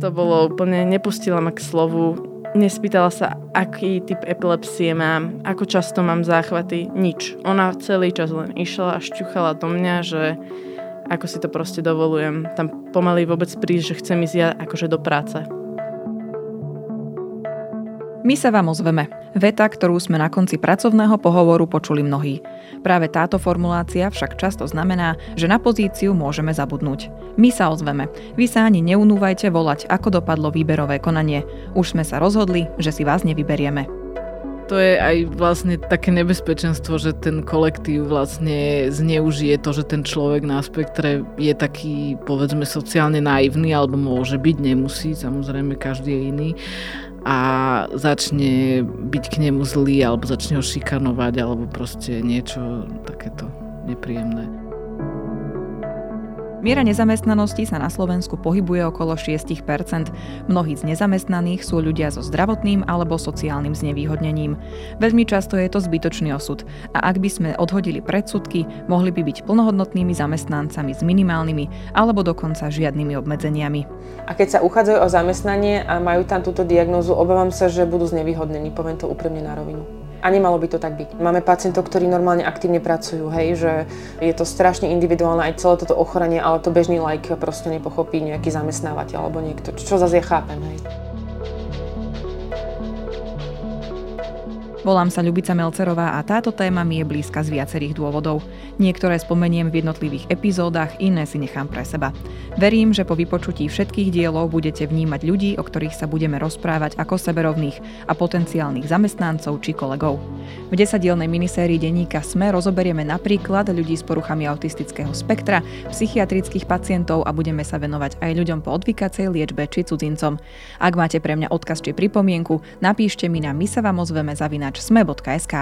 To bolo úplne, nepustila ma k slovu, nespýtala sa, aký typ epilepsie mám, ako často mám záchvaty, nič. Ona celý čas len išla a šťuchala do mňa, že ako si to proste dovolujem. Tam pomaly vôbec prísť, že chcem ísť ja akože do práce. My sa vám ozveme. Veta, ktorú sme na konci pracovného pohovoru počuli mnohí. Práve táto formulácia však často znamená, že na pozíciu môžeme zabudnúť. My sa ozveme. Vy sa ani neunúvajte volať, ako dopadlo výberové konanie. Už sme sa rozhodli, že si vás nevyberieme. To je aj vlastne také nebezpečenstvo, že ten kolektív vlastne zneužije to, že ten človek na spektre je taký, povedzme, sociálne naivný, alebo môže byť, nemusí, samozrejme každý je iný a začne byť k nemu zlý alebo začne ho šikanovať alebo proste niečo takéto nepríjemné. Miera nezamestnanosti sa na Slovensku pohybuje okolo 6% Mnohí z nezamestnaných sú ľudia so zdravotným alebo sociálnym znevýhodnením. Veľmi často je to zbytočný osud a ak by sme odhodili predsudky, mohli by byť plnohodnotnými zamestnancami s minimálnymi alebo dokonca žiadnymi obmedzeniami. A keď sa uchádzajú o zamestnanie a majú tam túto diagnózu, obávam sa, že budú znevýhodnení, poviem to úprimne na rovinu. A nemalo by to tak byť. Máme pacientov, ktorí normálne aktívne pracujú, hej, že je to strašne individuálne aj celé toto ochorenie, ale to bežný like proste nepochopí nejaký zamestnávateľ alebo niekto, čo zase ja chápem, hej. Volám sa Ľubica Melcerová a táto téma mi je blízka z viacerých dôvodov. Niektoré spomeniem v jednotlivých epizódach, iné si nechám pre seba. Verím, že po vypočutí všetkých dielov budete vnímať ľudí, o ktorých sa budeme rozprávať ako seberovných a potenciálnych zamestnancov či kolegov. V desadielnej minisérii denníka SME rozoberieme napríklad ľudí s poruchami autistického spektra, psychiatrických pacientov a budeme sa venovať aj ľuďom po odvykacej liečbe či cudzincom. Ak máte pre mňa odkaz či pripomienku, napíšte mi na my sa vám ozveme zavina sme.sk.